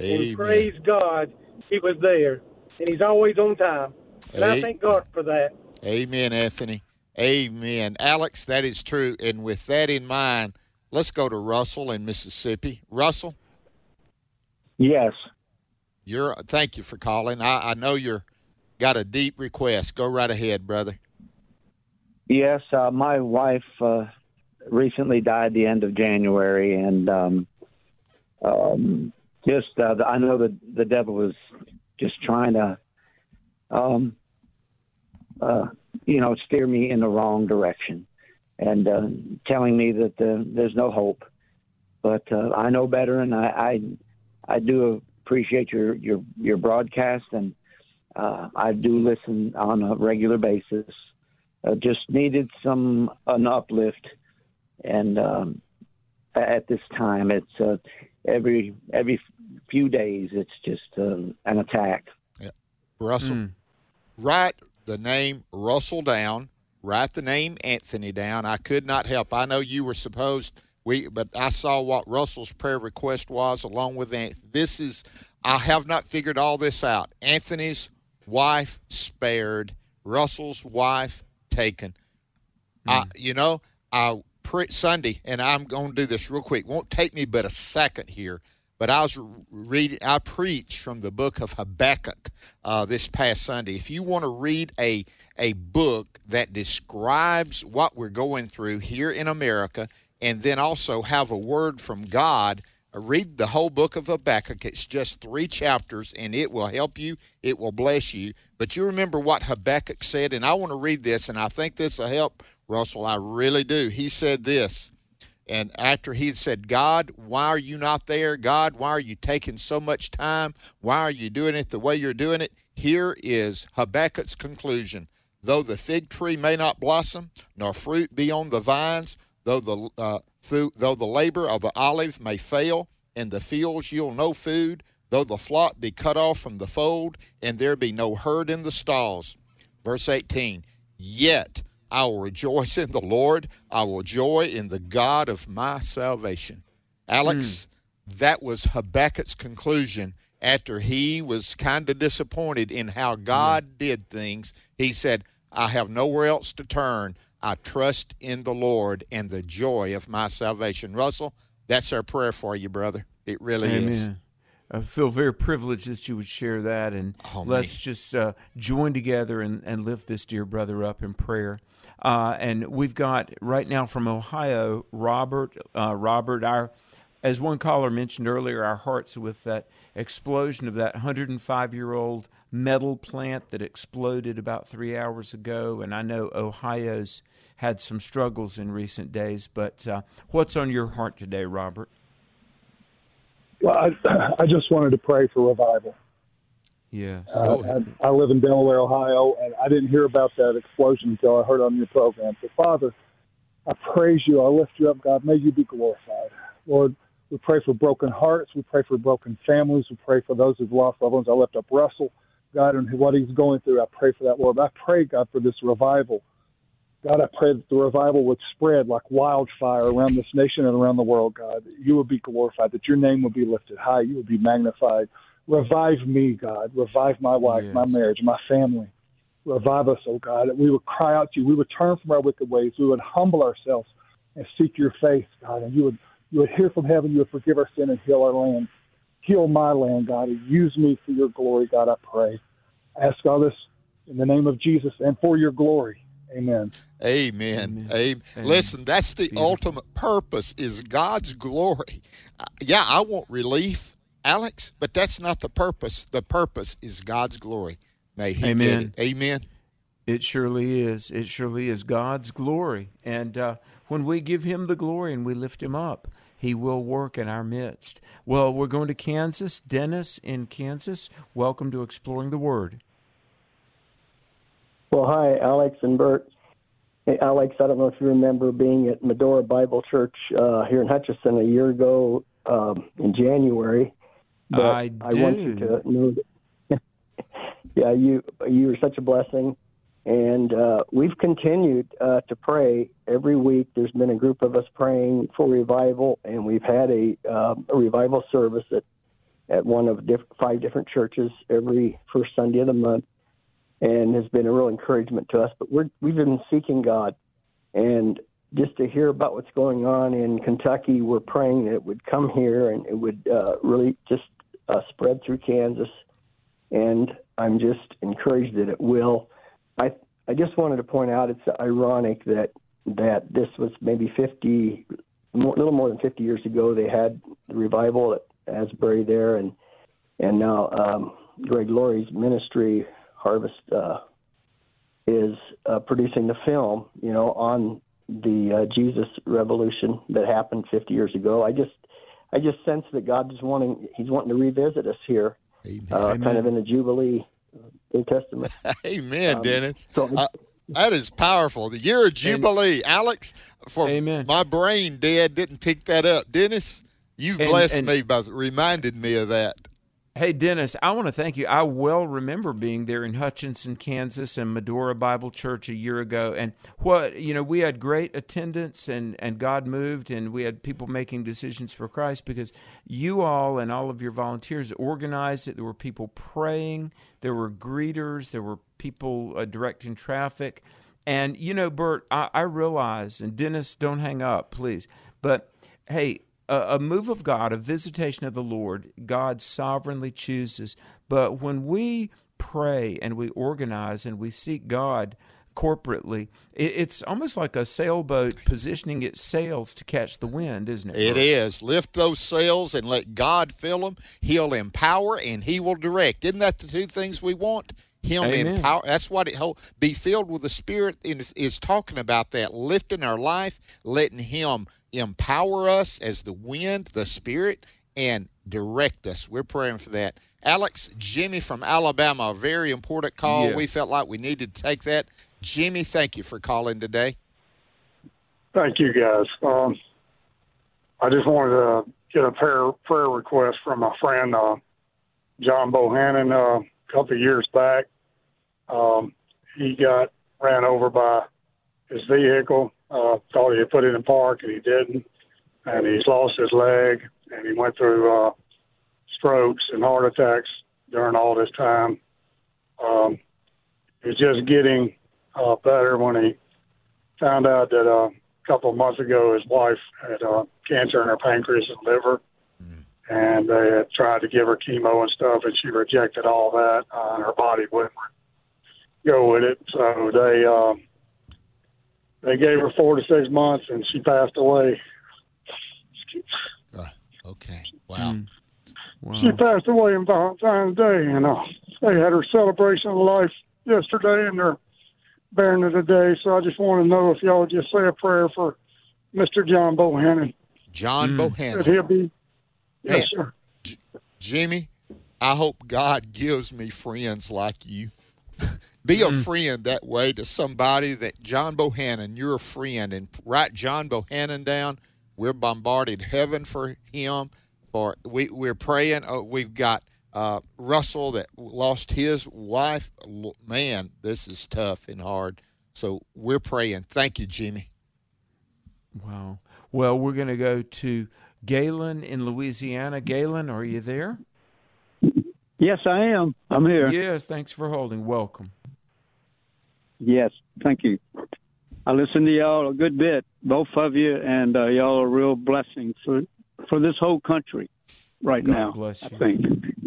Speaker 2: Amen.
Speaker 21: And praise God, He was there, and He's always on time. And I thank God for that.
Speaker 2: Amen, Anthony. Amen. Alex, that is true. And with that in mind, let's go to Russell in Mississippi. Russell,
Speaker 22: Yes.
Speaker 2: you're thank you for calling. I, I know you're got a deep request. Go right ahead, brother.
Speaker 22: Yes, uh, my wife uh, recently died the end of January, and um, um, just uh, I know that the devil was just trying to, um, uh, you know, steer me in the wrong direction, and uh, telling me that uh, there's no hope. But uh, I know better, and I, I I do appreciate your your your broadcast, and uh, I do listen on a regular basis uh, just needed some an uplift and um, at this time it's uh, every every few days it's just um, an attack Yeah.
Speaker 2: Russell, write the name Russell down. Write the name Anthony down. I could not help. I know you were supposed we, but I saw what Russell's prayer request was along with Anthony. This is I have not figured all this out. Anthony's wife spared, Russell's wife taken. Hmm. I, you know, I Sunday, and I'm going to do this real quick. Won't take me but a second here. But I was reading, I preached from the book of Habakkuk uh, this past Sunday. If you want to read a a book that describes what we're going through here in America, and then also have a word from God, uh, read the whole book of Habakkuk. It's just three chapters, and it will help you. It will bless you. But you remember what Habakkuk said, and I want to read this, and I think this will help, Russell. I really do. He said this. And after he had said, God, why are you not there? God, why are you taking so much time? Why are you doing it the way you're doing it? Here is Habakkuk's conclusion. Though the fig tree may not blossom, nor fruit be on the vines, though the, uh, through, though the labor of the olive may fail, in the fields yield no food, though the flock be cut off from the fold, and there be no herd in the stalls. Verse 18, yet I will rejoice in the Lord. I will joy in the God of my salvation. Alex, mm. that was Habakkuk's conclusion after he was kind of disappointed in how God yeah. did things. He said, I have nowhere else to turn. I trust in the Lord and the joy of my salvation. Russell, that's our prayer for you, brother. It really
Speaker 3: Amen.
Speaker 2: is.
Speaker 3: I feel very privileged that you would share that, and
Speaker 2: oh,
Speaker 3: let's just uh, join together and, and lift this dear brother up in prayer. Uh, and we've got right now from Ohio, Robert. Uh, Robert, our as one caller mentioned earlier, our hearts with that explosion of that 105 year old metal plant that exploded about three hours ago. And I know Ohio's had some struggles in recent days, but uh, what's on your heart today, Robert?
Speaker 23: Well, I, I just wanted to pray for revival.
Speaker 3: Yes.
Speaker 23: Uh, I, I live in Delaware, Ohio, and I didn't hear about that explosion until I heard on your program. So, Father, I praise you. I lift you up, God. May you be glorified. Lord, we pray for broken hearts. We pray for broken families. We pray for those who've lost loved ones. I lift up Russell, God, and what he's going through. I pray for that, Lord. I pray, God, for this revival. God, I pray that the revival would spread like wildfire around this nation and around the world, God. You would be glorified, that your name would be lifted high, you would be magnified. Revive me, God. Revive my wife, yes. my marriage, my family. Revive us, oh God, that we would cry out to you. We would turn from our wicked ways. We would humble ourselves and seek your face, God, and you would you would hear from heaven, you would forgive our sin and heal our land. Heal my land, God, and use me for your glory, God, I pray. I ask all this in the name of Jesus and for your glory. Amen.
Speaker 2: Amen. Amen. Amen. Listen, that's the Beautiful. ultimate purpose is God's glory. Yeah, I want relief Alex, but that's not the purpose. The purpose is God's glory. May He
Speaker 3: Amen.
Speaker 2: It. Amen.
Speaker 3: It surely is. It surely is God's glory. And uh, when we give Him the glory and we lift Him up, He will work in our midst. Well, we're going to Kansas. Dennis in Kansas, welcome to Exploring the Word.
Speaker 24: Well, hi, Alex and Bert. Hey, Alex, I don't know if you remember being at Medora Bible Church uh, here in Hutchinson a year ago um, in January.
Speaker 3: But I,
Speaker 24: I want you to know that, yeah, you you are such a blessing, and uh, we've continued uh, to pray every week. There's been a group of us praying for revival, and we've had a, uh, a revival service at at one of diff- five different churches every first Sunday of the month, and has been a real encouragement to us. But we're we've been seeking God, and just to hear about what's going on in Kentucky, we're praying that it would come here and it would uh, really just uh, spread through Kansas, and I'm just encouraged that it will. I I just wanted to point out it's ironic that that this was maybe 50, more, little more than 50 years ago. They had the revival at Asbury there, and and now um, Greg Laurie's ministry Harvest uh, is uh, producing the film, you know, on the uh, Jesus Revolution that happened 50 years ago. I just I just sense that God is wanting He's wanting to revisit us here, uh, kind of in the Jubilee New Testament.
Speaker 2: Amen, um, Dennis.
Speaker 24: So
Speaker 2: uh, that is powerful. The year of Jubilee, and, Alex. For
Speaker 3: Amen.
Speaker 2: my brain, Dad didn't pick that up. Dennis, you've
Speaker 3: and,
Speaker 2: blessed
Speaker 3: and,
Speaker 2: me by reminded me of that.
Speaker 3: Hey, Dennis, I want to thank you. I well remember being there in Hutchinson, Kansas, and Medora Bible Church a year ago. And what, you know, we had great attendance and, and God moved, and we had people making decisions for Christ because you all and all of your volunteers organized it. There were people praying, there were greeters, there were people uh, directing traffic. And, you know, Bert, I, I realize, and Dennis, don't hang up, please. But hey, a, a move of God, a visitation of the Lord. God sovereignly chooses. But when we pray and we organize and we seek God corporately, it, it's almost like a sailboat positioning its sails to catch the wind, isn't it?
Speaker 2: It is. Lift those sails and let God fill them. He'll empower and He will direct. Isn't that the two things we want? Him
Speaker 3: Amen.
Speaker 2: empower. That's what it whole be filled with the Spirit is, is talking about. That lifting our life, letting Him empower us as the wind, the Spirit, and direct us. We're praying for that. Alex, Jimmy from Alabama, a very important call.
Speaker 25: Yes.
Speaker 2: We felt like we needed to take that. Jimmy, thank you for calling today.
Speaker 25: Thank you, guys. Um, I just wanted to get a prayer prayer request from my friend uh, John Bohannon uh, couple of years back. Um, he got ran over by his vehicle. Uh, thought he had put it in park, and he didn't. And he's lost his leg, and he went through uh, strokes and heart attacks during all this time. Um, he's just getting uh, better when he found out that uh, a couple of months ago his wife had uh, cancer in her pancreas and liver, and they had tried to give her chemo and stuff, and she rejected all that, uh, and her body wouldn't go with it. So they uh, they gave her four to six months, and she passed away.
Speaker 2: Okay. Wow. Wow.
Speaker 25: She passed away on Valentine's Day, and uh, they had her celebration of life yesterday, and they're burying her today. So I just want to know if y'all would just say a prayer for Mr. John Bohannon.
Speaker 2: John Bohannon.
Speaker 25: That he'll be. Yes,
Speaker 2: Man,
Speaker 25: sir.
Speaker 2: J- Jimmy, I hope God gives me friends like you. Be a friend that way to somebody that John Bohannon, you're a friend, and write John Bohannon down. We're bombarded heaven for him. For we we're praying. Oh, we've got uh, Russell that lost his wife. Man, this is tough and hard. So we're praying. Thank you, Jimmy.
Speaker 3: Wow. Well, we're going to go to Galen in Louisiana. Galen, are you there?
Speaker 26: Yes, I am. I'm here.
Speaker 3: Yes, thanks for holding. Welcome.
Speaker 26: Yes, thank you. I listen to y'all a good bit, both of you, and uh, y'all are a real blessing for for this whole country right
Speaker 3: God
Speaker 26: now.
Speaker 3: bless you.
Speaker 26: I
Speaker 3: you.
Speaker 26: think.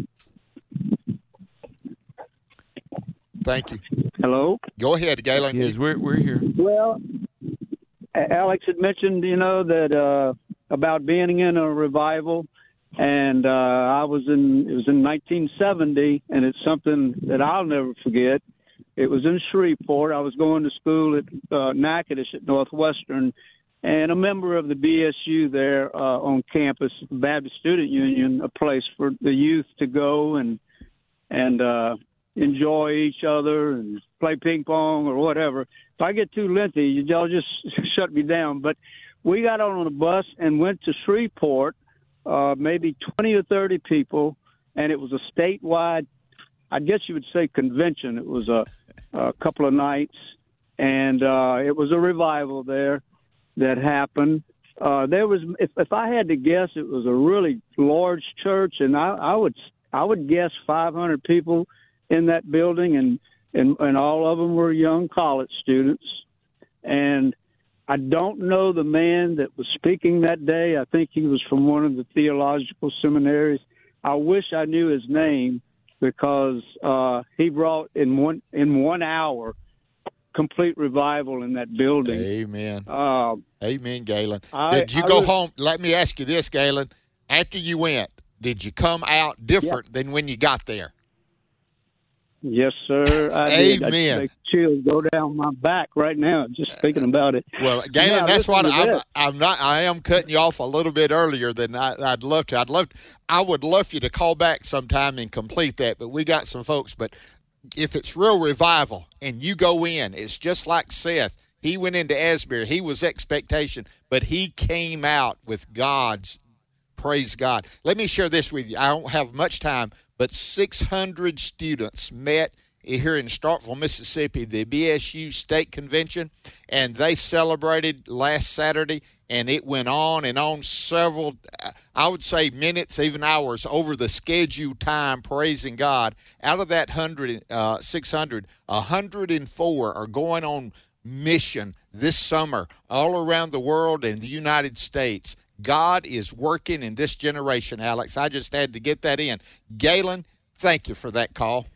Speaker 2: Thank you.
Speaker 26: Hello.
Speaker 2: Go ahead, Galen.
Speaker 3: Yes, we're we're here.
Speaker 26: Well, Alex had mentioned, you know, that uh, about being in a revival, and uh, I was in. It was in 1970, and it's something that I'll never forget. It was in Shreveport. I was going to school at uh, Natchitoches at Northwestern, and a member of the BSU there uh, on campus, Baptist Student Union, a place for the youth to go and and uh, enjoy each other and play ping pong or whatever. If I get too lengthy, y'all just shut me down. But we got on a bus and went to Shreveport, uh, maybe 20 or 30 people, and it was a statewide, I guess you would say convention. It was a, a couple of nights, and uh, it was a revival there that happened. Uh, there was, if, if I had to guess, it was a really large church, and I, I would, I would guess 500 people in that building, and and and all of them were young college students. And I don't know the man that was speaking that day. I think he was from one of the theological seminaries. I wish I knew his name because uh, he brought in one in one hour complete revival in that building.
Speaker 2: Amen.
Speaker 26: Uh,
Speaker 2: Amen, Galen.
Speaker 26: I-
Speaker 2: did you
Speaker 26: I
Speaker 2: go
Speaker 26: was-
Speaker 2: home? Let me ask you this, Galen. After you went, did you come out different than when you got there?
Speaker 26: Yes, sir. I did. I
Speaker 2: Amen.
Speaker 26: chills go down my back right now just thinking about it.
Speaker 2: Well, Galen,
Speaker 26: Yeah,
Speaker 2: that's what I'm. I'm not. I am cutting you off a little bit earlier than I, I'd love to. I'd love. I would love for you to call back sometime and complete that. But we got some folks. But if it's real revival and you go in, it's just like Seth. He went into Asbury. He was expectation, but he came out with God's praise God. Let me share this with you. I don't have much time, but 600 students met here in Starkville, Mississippi, the BSU State Convention, and they celebrated last Saturday, and it went on and on several, I would say minutes, even hours over the scheduled time, praising God. Out of that 100, uh, 600, 104 are going on mission this summer all around the world and the United States. God is working in this generation, Alex. I just had to get that in. Galen, thank you for that call.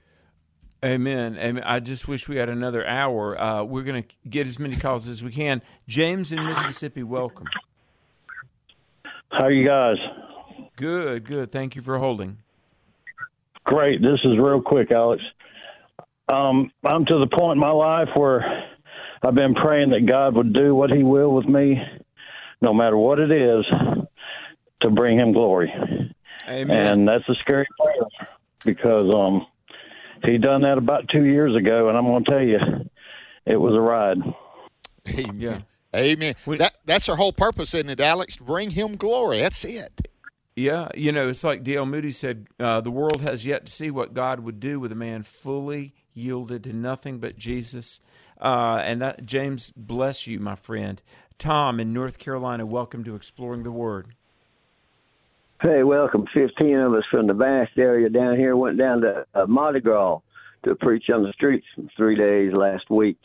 Speaker 3: Amen. Amen. I just wish we had another hour. Uh, we're going to get as many calls as we can. James in Mississippi, welcome.
Speaker 27: How are you guys?
Speaker 3: Good, good. Thank you for holding.
Speaker 27: Great. This is real quick, Alex. Um, I'm to the point in my life where I've been praying that God would do what He will with me, no matter what it is, to bring Him glory.
Speaker 3: Amen.
Speaker 27: And that's a scary prayer because um, He done that about two years ago, and I'm going to tell you, it was a ride.
Speaker 2: Amen. Amen. That, that's our whole purpose, isn't it, Alex? To bring Him glory. That's it.
Speaker 3: Yeah, you know, it's like D.L. Moody said uh, the world has yet to see what God would do with a man fully yielded to nothing but Jesus. Uh, and that, James, bless you, my friend. Tom in North Carolina, welcome to Exploring the Word.
Speaker 28: Hey, welcome. 15 of us from the vast area down here went down to uh, Mardi Gras to preach on the streets for three days last week.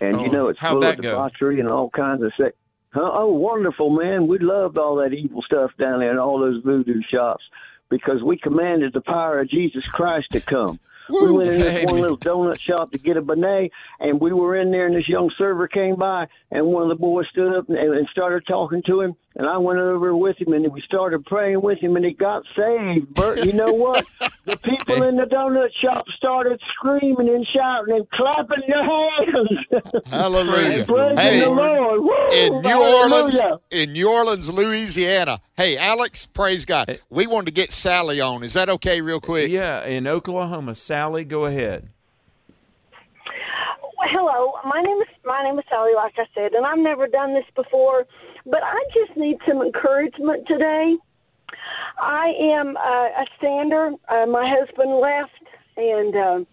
Speaker 28: And you
Speaker 3: Oh,
Speaker 28: know, it's full of
Speaker 3: go?
Speaker 28: debauchery and all kinds of sex. Huh? Oh, wonderful, man. We loved all that evil stuff down there and all those voodoo shops because we commanded the power of Jesus Christ to come. We went in this one little donut shop to get a beignet, and we were in there, and this young server came by, and one of the boys stood up and, and started talking to him, and I went over with him, and we started praying with him, and he got saved. Bert, you know what? the people in the donut shop started screaming and shouting and clapping their hands.
Speaker 2: Hallelujah.
Speaker 28: and
Speaker 2: Hey,
Speaker 28: the Lord. Woo,
Speaker 2: in New Orleans,
Speaker 28: hallelujah.
Speaker 2: in New Orleans, Louisiana. Hey, Alex, praise God. We wanted to get Sally on. Is that okay, real quick?
Speaker 3: Yeah, in Oklahoma. Sally, go ahead.
Speaker 29: Well, hello, my name is my name is Sally, like I said, and I've never done this before, but I just need some encouragement today. I am uh, a stander. Uh, my husband left and uh,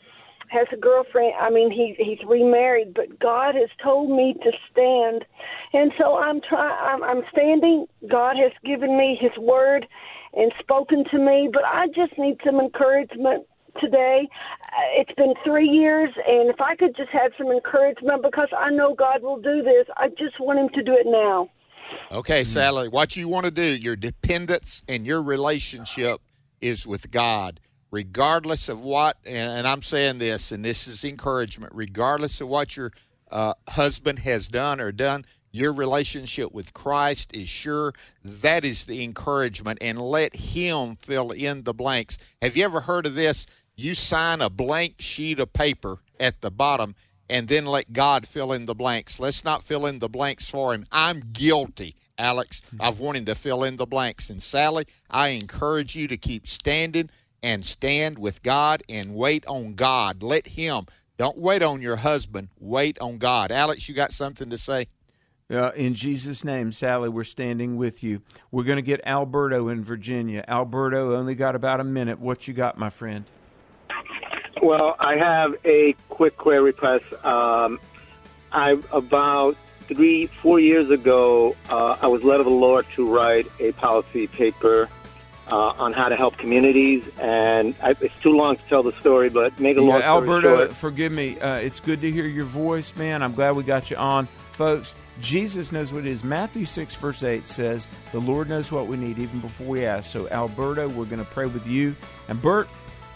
Speaker 29: has a girlfriend. I mean, he he's remarried, but God has told me to stand, and so I'm trying. I'm, I'm standing. God has given me His word and spoken to me, but I just need some encouragement today. Uh, It's been three years, and if I could just have some encouragement because I know God will do this, I just want Him to do it now.
Speaker 2: Okay, Sally, what you want to do, your dependence and your relationship is with God, regardless of what, and, and I'm saying this, and this is encouragement, regardless of what your uh, husband has done or done, your relationship with Christ is sure. That is the encouragement, and let Him fill in the blanks. Have you ever heard of this? You sign a blank sheet of paper at the bottom and then let God fill in the blanks. Let's not fill in the blanks for him. I'm guilty, Alex, of wanting to fill in the blanks. And Sally, I encourage you to keep standing and stand with God and wait on God. Let him. Don't wait on your husband. Wait on God. Alex, you got something to say?
Speaker 3: Uh, in Jesus' name, Sally, we're standing with you. We're going to get Alberto in Virginia. Alberto, only got about a minute. What you got, my friend?
Speaker 30: Well, I have a quick query request. Um, I about three, four years ago, uh, I was led of the Lord to write a policy paper uh, on how to help communities, and I, it's too long to tell the story, but make a long
Speaker 3: Yeah,
Speaker 30: story
Speaker 3: Alberto,
Speaker 30: short.
Speaker 3: forgive me. Uh, it's good to hear your voice, man. I'm glad we got you on. Folks, Jesus knows what it is. Matthew 6, verse 8 says, The Lord knows what we need even before we ask. So, Alberto, we're going to pray with you. And, Bert,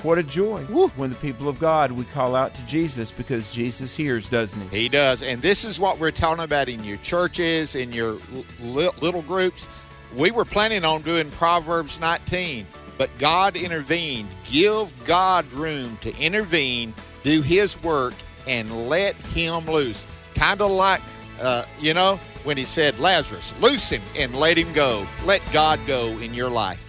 Speaker 3: what a joy when the people of God, we call out to Jesus because Jesus hears, doesn't he?
Speaker 2: He does. And this is what we're talking about in your churches, in your li- little groups. We were planning on doing Proverbs 19, but God intervened. Give God room to intervene, do His work, and let Him loose. Kind of like, uh, you know, when He said, Lazarus, loose him and let him go. Let God go in your life.